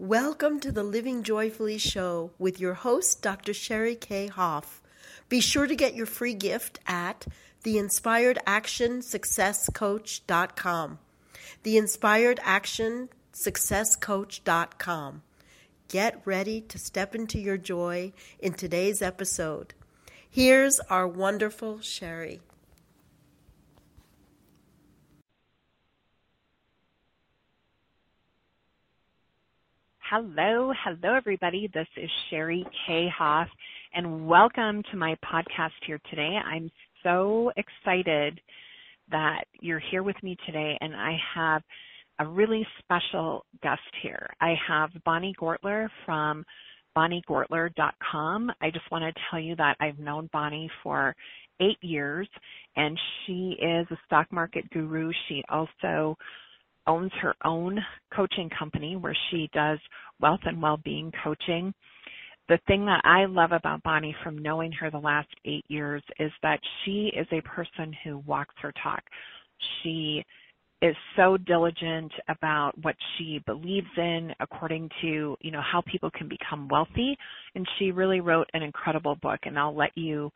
Welcome to the Living Joyfully show with your host, Dr. Sherry K. Hoff. Be sure to get your free gift at theinspiredactionsuccesscoach.com. Theinspiredactionsuccesscoach.com. Get ready to step into your joy in today's episode. Here's our wonderful Sherry. Hello, hello everybody. This is Sherry K. Hoff and welcome to my podcast here today. I'm so excited that you're here with me today and I have a really special guest here. I have Bonnie Gortler from bonniegortler.com. I just want to tell you that I've known Bonnie for eight years and she is a stock market guru. She also owns her own coaching company where she does wealth and well-being coaching. The thing that I love about Bonnie from knowing her the last eight years is that she is a person who walks her talk. She is so diligent about what she believes in according to, you know, how people can become wealthy. And she really wrote an incredible book and I'll let you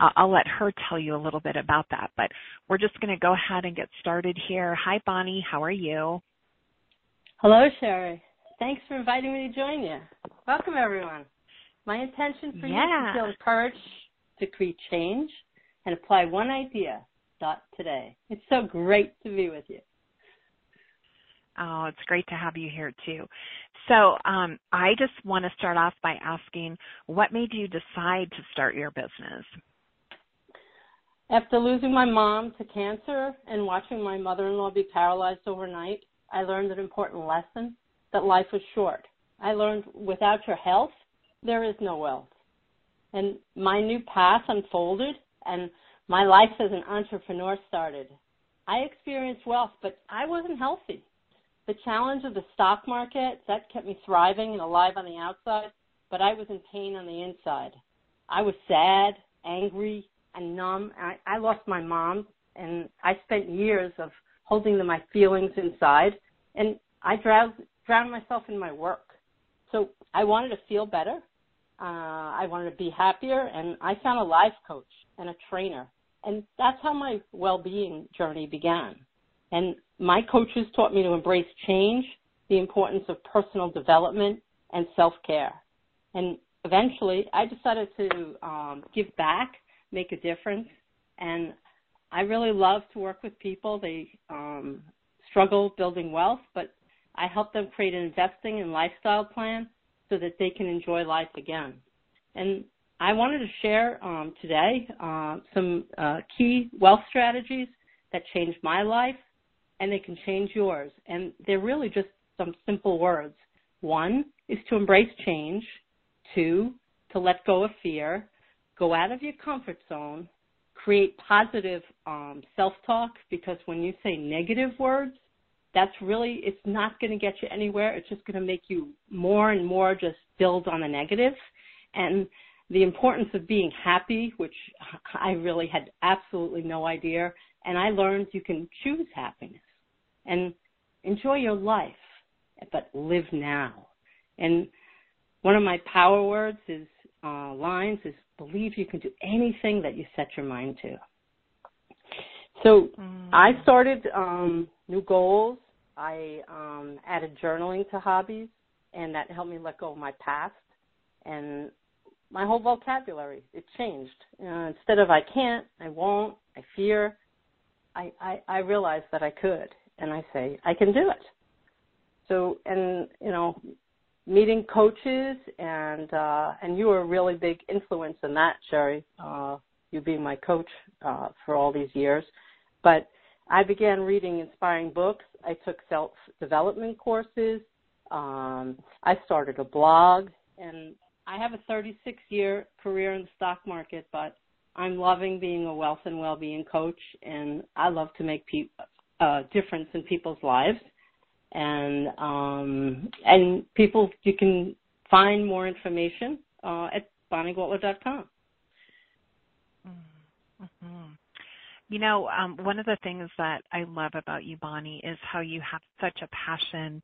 uh, I'll let her tell you a little bit about that. But we're just going to go ahead and get started here. Hi, Bonnie. How are you? Hello, Sherry. Thanks for inviting me to join you. Welcome, everyone. My intention for yeah. you is to feel the courage to create change and apply one idea dot today. It's so great to be with you. Oh, it's great to have you here too. So, um, I just want to start off by asking what made you decide to start your business? After losing my mom to cancer and watching my mother-in-law be paralyzed overnight, I learned an important lesson that life was short. I learned without your health, there is no wealth. And my new path unfolded and my life as an entrepreneur started. I experienced wealth, but I wasn't healthy. The challenge of the stock market, that kept me thriving and alive on the outside, but I was in pain on the inside. I was sad, angry, and numb. I, I lost my mom, and I spent years of holding my feelings inside, and I drowned, drowned myself in my work. So I wanted to feel better. Uh, I wanted to be happier, and I found a life coach and a trainer, and that's how my well-being journey began. And my coaches taught me to embrace change, the importance of personal development, and self-care. And eventually, I decided to um, give back make a difference. And I really love to work with people. They um, struggle building wealth, but I help them create an investing and lifestyle plan so that they can enjoy life again. And I wanted to share um, today uh, some uh, key wealth strategies that changed my life and they can change yours. And they're really just some simple words. One is to embrace change. Two, to let go of fear go out of your comfort zone, create positive um, self-talk because when you say negative words, that's really, it's not going to get you anywhere. It's just going to make you more and more just build on the negative. And the importance of being happy, which I really had absolutely no idea. And I learned you can choose happiness and enjoy your life, but live now. And one of my power words is uh, lines is believe you can do anything that you set your mind to. So mm. I started um, new goals. I um, added journaling to hobbies, and that helped me let go of my past and my whole vocabulary. It changed. Uh, instead of I can't, I won't, I fear, I, I, I realized that I could, and I say I can do it. So, and you know, meeting coaches and uh and you were a really big influence in that sherry uh you being my coach uh for all these years. But i began reading inspiring books. I took self development courses. Um i started a blog and i have a 36 year career in the stock market but i'm loving being a wealth and well-being coach and i love to make pe- uh, difference in people's lives and um, and people you can find more information uh, at bonniegortler.com. Mm-hmm. You know, um, one of the things that I love about you, Bonnie, is how you have such a passion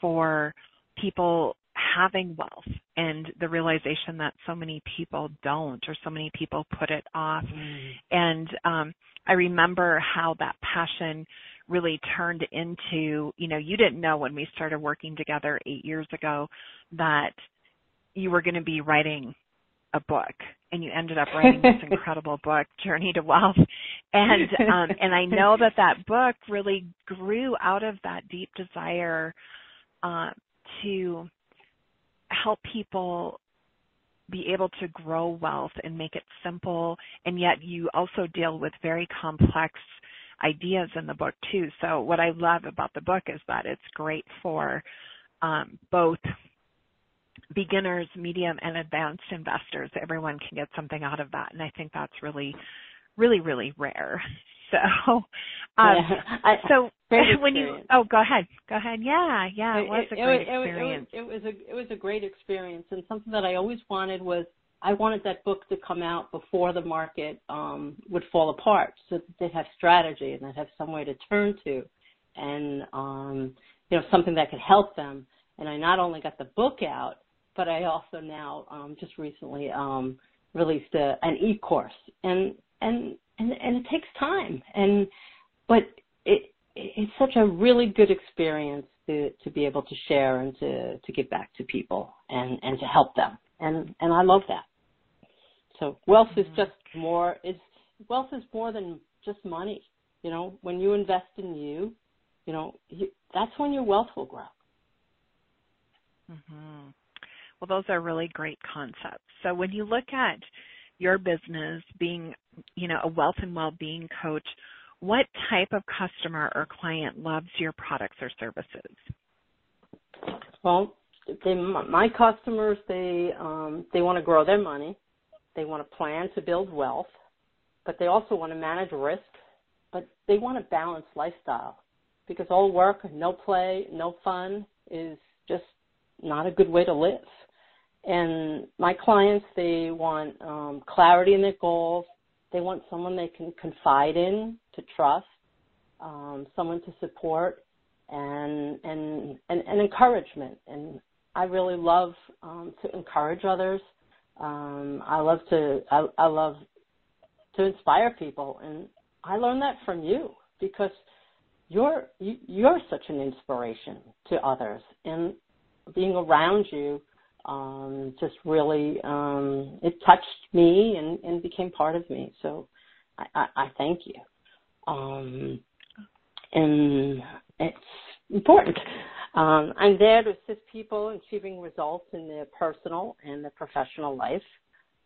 for people having wealth and the realization that so many people don't or so many people put it off. Mm. And um I remember how that passion really turned into, you know, you didn't know when we started working together 8 years ago that you were going to be writing a book and you ended up writing this incredible book journey to wealth. And um and i know that that book really grew out of that deep desire uh, to help people be able to grow wealth and make it simple. And yet you also deal with very complex ideas in the book too so what i love about the book is that it's great for um, both beginners, medium, and advanced investors. Everyone can get something out of that, and I think that's really, really, really rare. So, um, yeah. I, so when you oh, go ahead, go ahead. Yeah, yeah, it was a great it, experience. It, it, was, it was a it was a great experience, and something that I always wanted was I wanted that book to come out before the market um, would fall apart, so that they'd have strategy and they'd have some way to turn to, and um, you know something that could help them. And I not only got the book out, but I also now um, just recently um, released a, an e-course, and and and and it takes time, and but it it's such a really good experience to to be able to share and to to give back to people and and to help them, and and I love that. So wealth is mm-hmm. just more is wealth is more than just money. You know, when you invest in you, you know, you, that's when your wealth will grow. Mm-hmm. Well, those are really great concepts. So when you look at your business being, you know, a wealth and well-being coach, what type of customer or client loves your products or services? Well, they, my customers, they um, they want to grow their money, they want to plan to build wealth, but they also want to manage risk, but they want a balanced lifestyle because all work, no play, no fun is just not a good way to live. And my clients, they want um, clarity in their goals. They want someone they can confide in, to trust, um, someone to support, and, and and and encouragement. And I really love um, to encourage others. Um, I love to I, I love to inspire people, and I learned that from you because you're you, you're such an inspiration to others, and being around you um, just really um, it touched me and, and became part of me. So I, I, I thank you. Um, and it's important. Um, I'm there to assist people in achieving results in their personal and their professional life.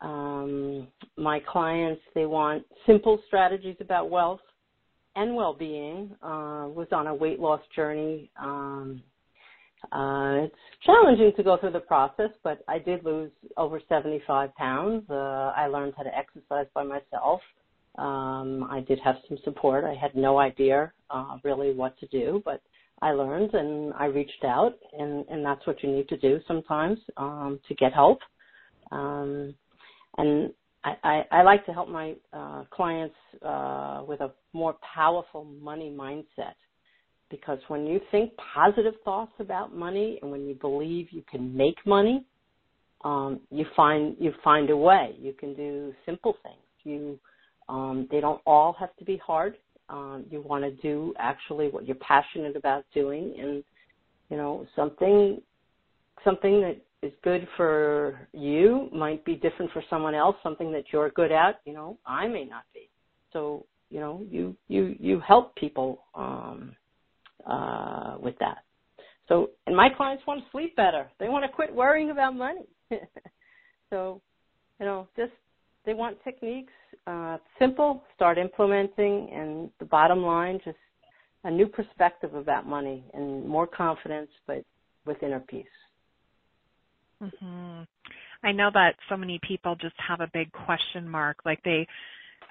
Um, my clients, they want simple strategies about wealth and well-being. Uh, was on a weight loss journey um, uh, it's challenging to go through the process, but I did lose over 75 pounds. Uh, I learned how to exercise by myself. Um, I did have some support. I had no idea uh, really what to do, but I learned and I reached out, and, and that's what you need to do sometimes um, to get help. Um, and I, I, I like to help my uh, clients uh, with a more powerful money mindset because when you think positive thoughts about money and when you believe you can make money, um, you find you find a way. You can do simple things. You um, they don't all have to be hard. Um, you want to do actually what you're passionate about doing, and you know something something that is good for you might be different for someone else. Something that you're good at, you know, I may not be. So you know, you you you help people um, uh, with that. So, and my clients want to sleep better. They want to quit worrying about money. so, you know, just they want techniques, uh, simple, start implementing, and the bottom line, just a new perspective about money and more confidence, but with inner peace. Mm-hmm. I know that so many people just have a big question mark, like they,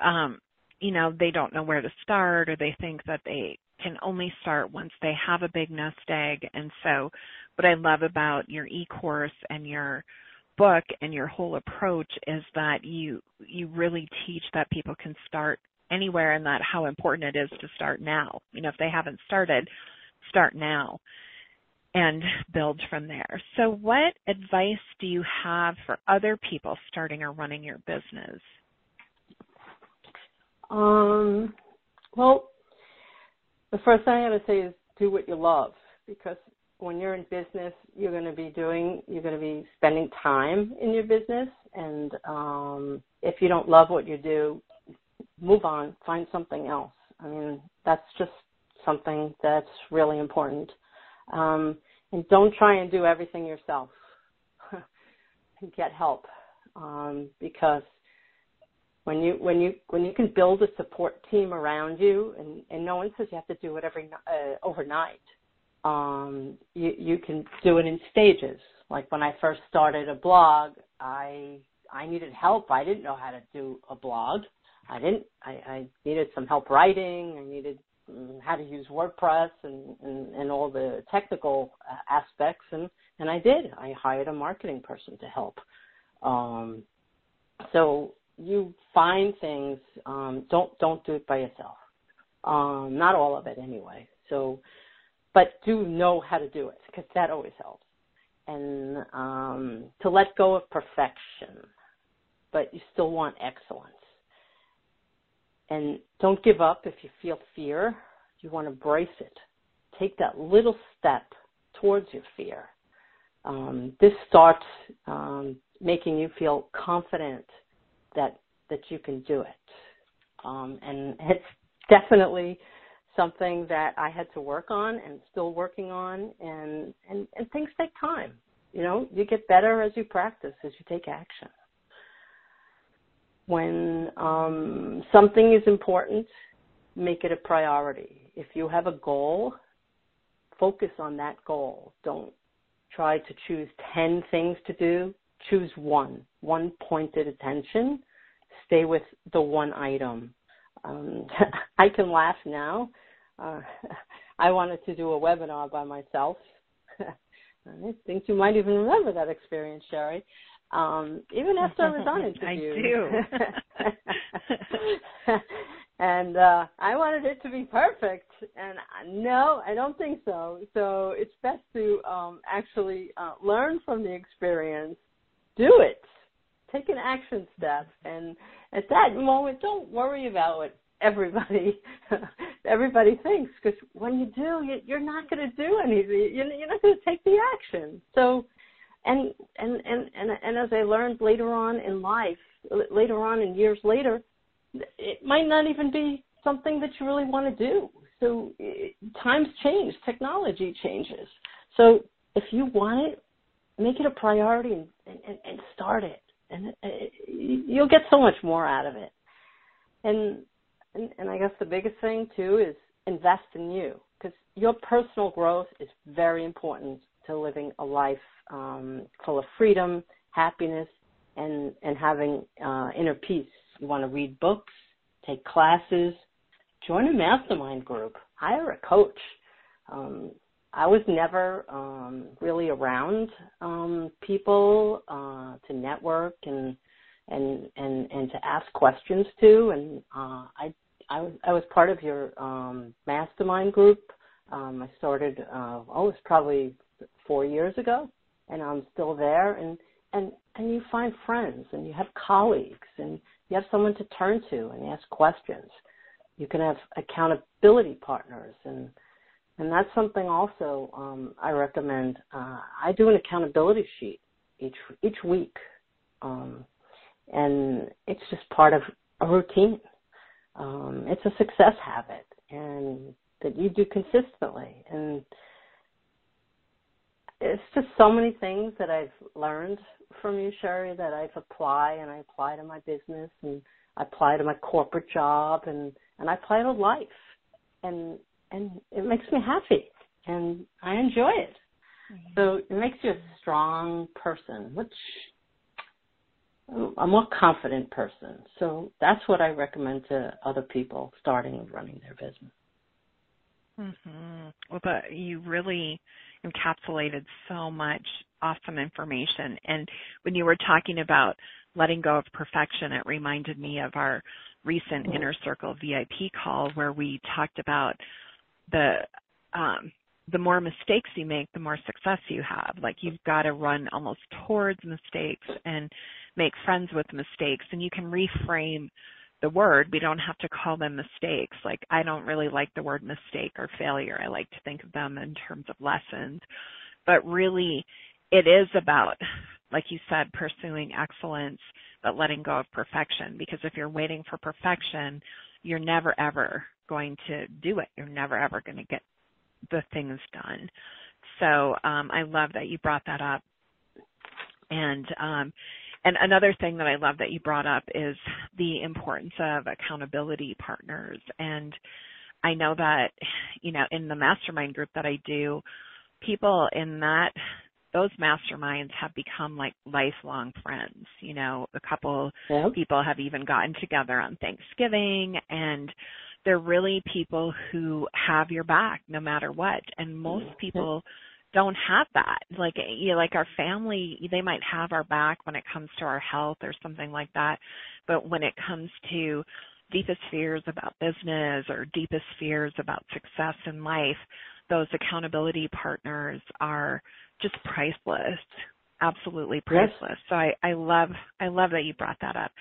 um, you know, they don't know where to start, or they think that they can only start once they have a big nest egg. And so what I love about your e-course and your book and your whole approach is that you you really teach that people can start anywhere and that how important it is to start now. You know, if they haven't started, start now. and build from there. So, what advice do you have for other people starting or running your business? Um, well, the first thing I gotta say is do what you love because when you're in business, you're going to be doing, you're going to be spending time in your business. And um, if you don't love what you do, move on, find something else. I mean, that's just something that's really important. Um, and don't try and do everything yourself. Get help um, because when you when you when you can build a support team around you, and, and no one says you have to do it every uh, overnight um, you, you can do it in stages. Like when I first started a blog, I I needed help. I didn't know how to do a blog. I didn't. I, I needed some help writing. I needed um, how to use WordPress and, and and all the technical uh, aspects, and and I did. I hired a marketing person to help. Um, so you find things. Um, don't don't do it by yourself. Um, not all of it anyway. So but do know how to do it because that always helps. And um, to let go of perfection, but you still want excellence. And don't give up if you feel fear. You want to brace it. Take that little step towards your fear. Um, this starts um, making you feel confident that that you can do it. Um, and it's definitely something that I had to work on and still working on and, and, and things take time. You know, you get better as you practice, as you take action. When um, something is important, make it a priority. If you have a goal, focus on that goal. Don't try to choose 10 things to do. Choose one, one pointed attention. Stay with the one item. Um, I can laugh now uh, I wanted to do a webinar by myself. I think you might even remember that experience, Sherry. Um, even after I was on interview. I do. and uh, I wanted it to be perfect, and no, I don't think so. So it's best to um, actually uh, learn from the experience, do it, take an action step, and at that moment, don't worry about what everybody everybody thinks because when you do you, are not going to do anything. You're not going to take the action. So and and and and and as i learned later on in life later on in years later it might not even be something that you really want to do. So it, times change technology changes. So if you want it make it a priority and and, and start it. And it, it, you'll get so much more out of it. And and, and I guess the biggest thing too is invest in you because your personal growth is very important to living a life um, full of freedom, happiness, and and having uh, inner peace. You want to read books, take classes, join a mastermind group, hire a coach. Um, I was never um, really around um, people uh, to network and and and and to ask questions to, and uh, I I was I was part of your um, mastermind group. Um, I started uh, oh, it's probably four years ago, and I'm still there. And and and you find friends, and you have colleagues, and you have someone to turn to and ask questions. You can have accountability partners, and and that's something also um, I recommend. Uh, I do an accountability sheet each each week, um, and it's just part of a routine um, it's a success habit and that you do consistently and it's just so many things that I've learned from you, Sherry, that I've apply and I apply to my business and I apply to my corporate job and and I apply to life, and and it makes me happy and I enjoy it. Mm-hmm. So it makes you a strong person, which a more confident person. So that's what I recommend to other people starting and running their business. Mm-hmm. Well, but you really encapsulated so much awesome information. And when you were talking about letting go of perfection, it reminded me of our recent Inner Circle VIP call where we talked about the um, the more mistakes you make, the more success you have. Like you've got to run almost towards mistakes and make friends with mistakes and you can reframe the word. We don't have to call them mistakes. Like I don't really like the word mistake or failure. I like to think of them in terms of lessons. But really it is about like you said pursuing excellence but letting go of perfection because if you're waiting for perfection, you're never ever going to do it. You're never ever going to get the things done. So um, I love that you brought that up. And um, and another thing that I love that you brought up is the importance of accountability partners. And I know that you know in the mastermind group that I do, people in that those masterminds have become like lifelong friends. You know, a couple yep. people have even gotten together on Thanksgiving and they're really people who have your back no matter what. And most people don't have that. Like you know, like our family, they might have our back when it comes to our health or something like that. But when it comes to deepest fears about business or deepest fears about success in life, those accountability partners are just priceless. Absolutely priceless. Yes. So I, I love I love that you brought that up.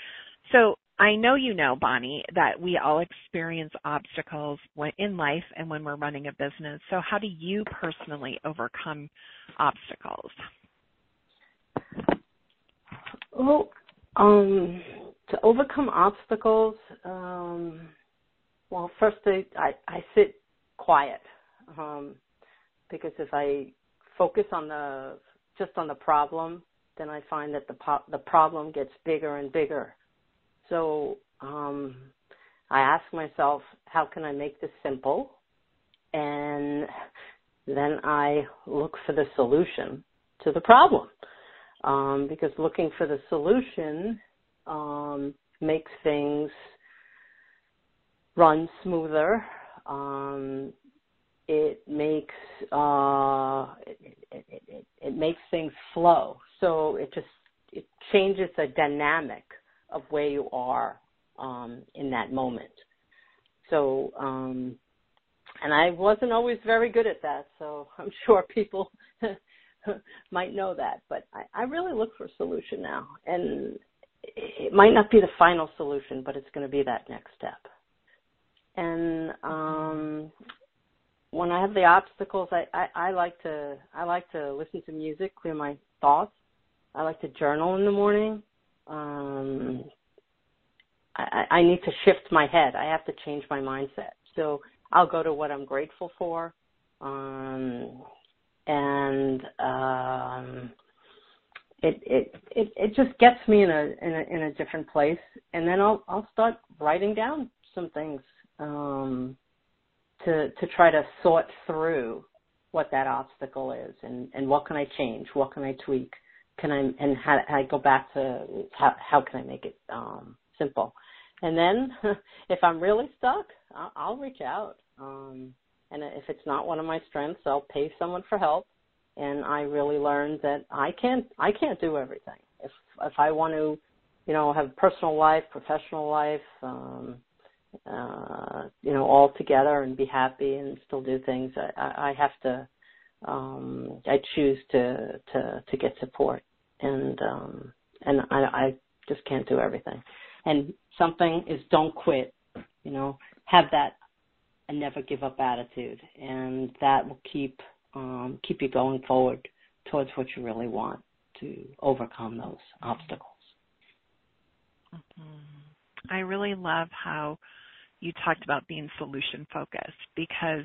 So I know you know, Bonnie, that we all experience obstacles in life and when we're running a business. So, how do you personally overcome obstacles? Well, um, to overcome obstacles, um, well, first I, I, sit quiet um, because if I focus on the just on the problem, then I find that the po- the problem gets bigger and bigger so um, I ask myself, how can I make this simple? And then I look for the solution to the problem. Um, because looking for the solution um, makes things run smoother. Um, it makes uh, it, it, it, it makes things flow. So it just it changes the dynamic of where you are um, in that moment. So, um, and I wasn't always very good at that, so I'm sure people might know that. But I, I really look for a solution now, and it might not be the final solution, but it's going to be that next step. And um, when I have the obstacles, I, I, I like to I like to listen to music, clear my thoughts. I like to journal in the morning um, I, I need to shift my head. I have to change my mindset. So I'll go to what I'm grateful for, um, and um, it, it it it just gets me in a in a in a different place. And then I'll I'll start writing down some things um, to to try to sort through what that obstacle is and and what can I change, what can I tweak can I and how, I go back to how how can I make it um, simple, and then if I'm really stuck, I'll, I'll reach out. Um, and if it's not one of my strengths, I'll pay someone for help. And I really learned that I can't I can't do everything. If if I want to, you know, have a personal life, professional life, um, uh, you know, all together and be happy and still do things, I, I have to um, I choose to to to get support, and um, and I, I just can't do everything. And something is don't quit. You know, have that and never give up attitude, and that will keep um, keep you going forward towards what you really want to overcome those obstacles. Mm-hmm. I really love how you talked about being solution focused because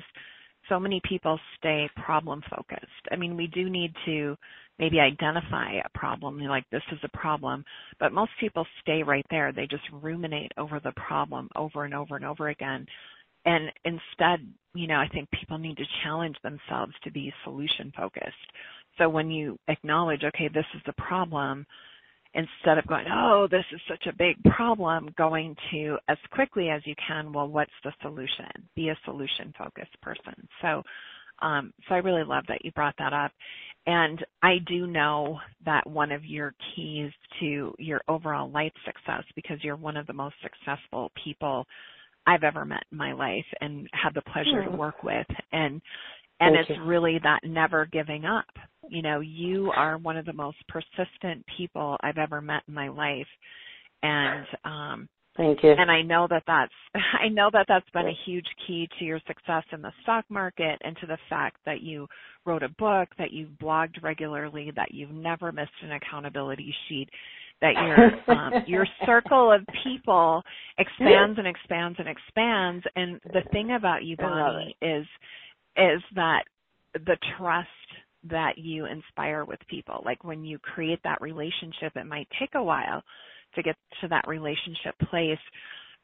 so many people stay problem focused. I mean, we do need to maybe identify a problem, like this is a problem, but most people stay right there. They just ruminate over the problem over and over and over again. And instead, you know, I think people need to challenge themselves to be solution focused. So when you acknowledge, okay, this is the problem, instead of going, oh, this is such a big problem, going to as quickly as you can, well, what's the solution? Be a solution focused person. So, um, so I really love that you brought that up. And I do know that one of your keys to your overall life success, because you're one of the most successful people I've ever met in my life and had the pleasure to work with. And And Thank it's you. really that never giving up. You know, you are one of the most persistent people I've ever met in my life. And um Thank you. and I know that that's I know that that's been a huge key to your success in the stock market and to the fact that you wrote a book, that you've blogged regularly, that you've never missed an accountability sheet, that your um, your circle of people expands and expands and expands. And the thing about you, Bonnie, is is that the trust that you inspire with people. Like when you create that relationship, it might take a while to get to that relationship place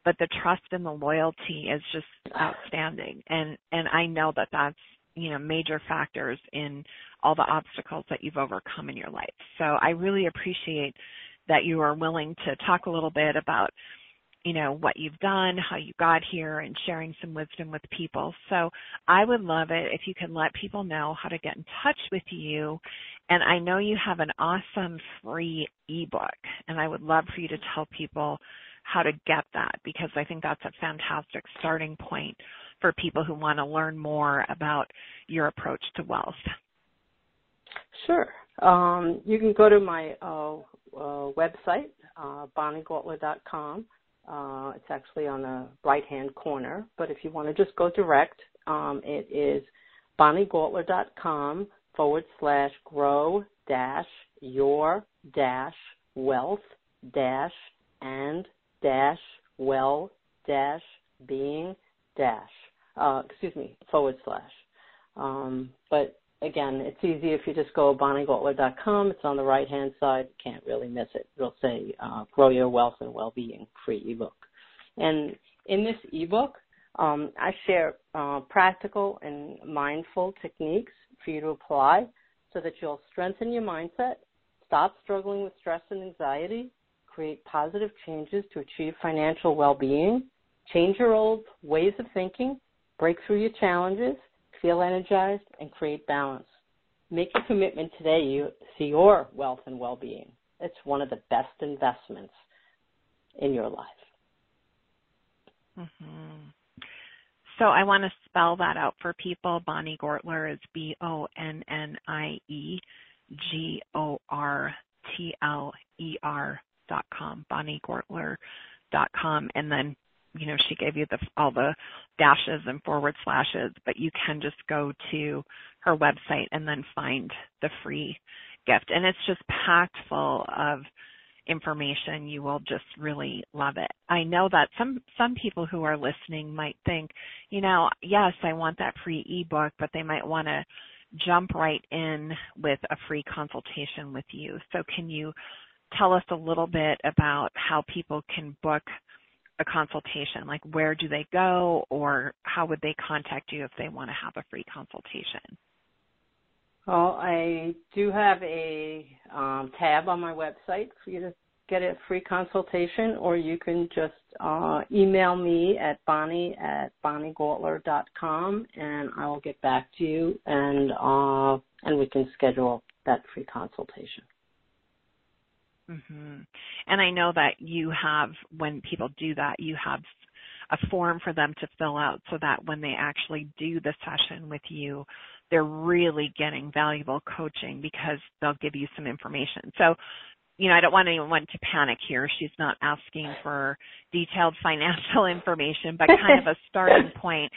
but the trust and the loyalty is just outstanding and and I know that that's you know major factors in all the obstacles that you've overcome in your life. So I really appreciate that you are willing to talk a little bit about you know what you've done, how you got here and sharing some wisdom with people. So I would love it if you could let people know how to get in touch with you and I know you have an awesome free ebook, and I would love for you to tell people how to get that because I think that's a fantastic starting point for people who want to learn more about your approach to wealth. Sure. Um, you can go to my uh, uh, website, uh, bonniegortler.com. Uh, it's actually on the right-hand corner, but if you want to just go direct, um, it is bonniegortler.com forward slash grow dash your dash wealth dash and dash well dash being dash uh, excuse me forward slash. Um, but again it's easy if you just go bonniegortler.com it's on the right hand side. You can't really miss it. It'll say uh, grow your wealth and well-being free ebook. And in this ebook um, I share uh, practical and mindful techniques for you to apply so that you'll strengthen your mindset, stop struggling with stress and anxiety, create positive changes to achieve financial well-being, change your old ways of thinking, break through your challenges, feel energized, and create balance. Make a commitment today to your wealth and well-being. It's one of the best investments in your life. Mm-hmm. So I want to spell that out for people. Bonnie Gortler is B O N N I E G O R T L E R dot com. Bonnie Gortler dot com, and then you know she gave you the all the dashes and forward slashes, but you can just go to her website and then find the free gift, and it's just packed full of information. You will just really love it. I know that some some people who are listening might think you know yes i want that free ebook but they might want to jump right in with a free consultation with you. So can you tell us a little bit about how people can book a consultation like where do they go or how would they contact you if they want to have a free consultation well, I do have a um, tab on my website for you to get a free consultation, or you can just uh, email me at bonnie at bonniegortler.com, and I will get back to you, and uh, and we can schedule that free consultation. Mm-hmm. And I know that you have, when people do that, you have a form for them to fill out so that when they actually do the session with you, they're really getting valuable coaching because they'll give you some information. So, you know, I don't want anyone to panic here. She's not asking for detailed financial information, but kind of a starting point.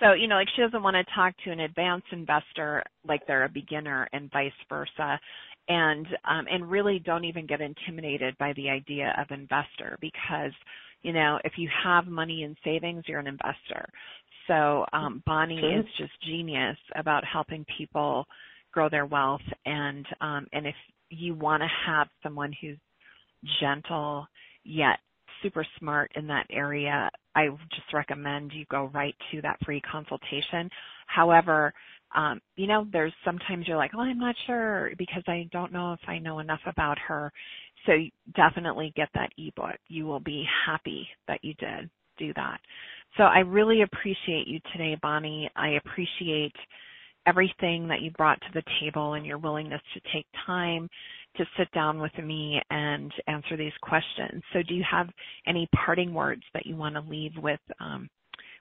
So, you know, like she doesn't want to talk to an advanced investor like they're a beginner and vice versa. And um, and really don't even get intimidated by the idea of investor because you know if you have money in savings, you're an investor. So um, Bonnie is just genius about helping people grow their wealth, and um, and if you want to have someone who's gentle yet super smart in that area, I just recommend you go right to that free consultation. However, um, you know, there's sometimes you're like, oh, I'm not sure because I don't know if I know enough about her. So definitely get that ebook. You will be happy that you did do that. So I really appreciate you today, Bonnie. I appreciate everything that you brought to the table and your willingness to take time to sit down with me and answer these questions. So do you have any parting words that you want to leave with um,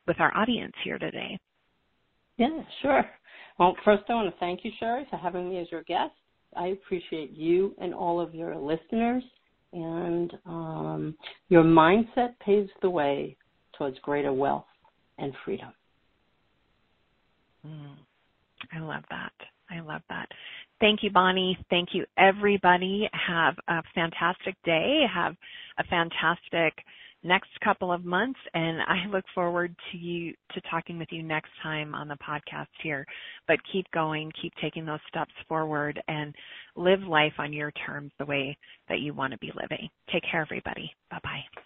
with our audience here today? Yeah, sure. Well, first, I want to thank you, Sherry, for having me as your guest. I appreciate you and all of your listeners, and um, your mindset paves the way towards greater wealth and freedom. Mm, I love that. I love that. Thank you, Bonnie. Thank you, everybody. Have a fantastic day. Have a fantastic next couple of months and I look forward to you to talking with you next time on the podcast here. But keep going, keep taking those steps forward and live life on your terms the way that you want to be living. Take care everybody. Bye-bye.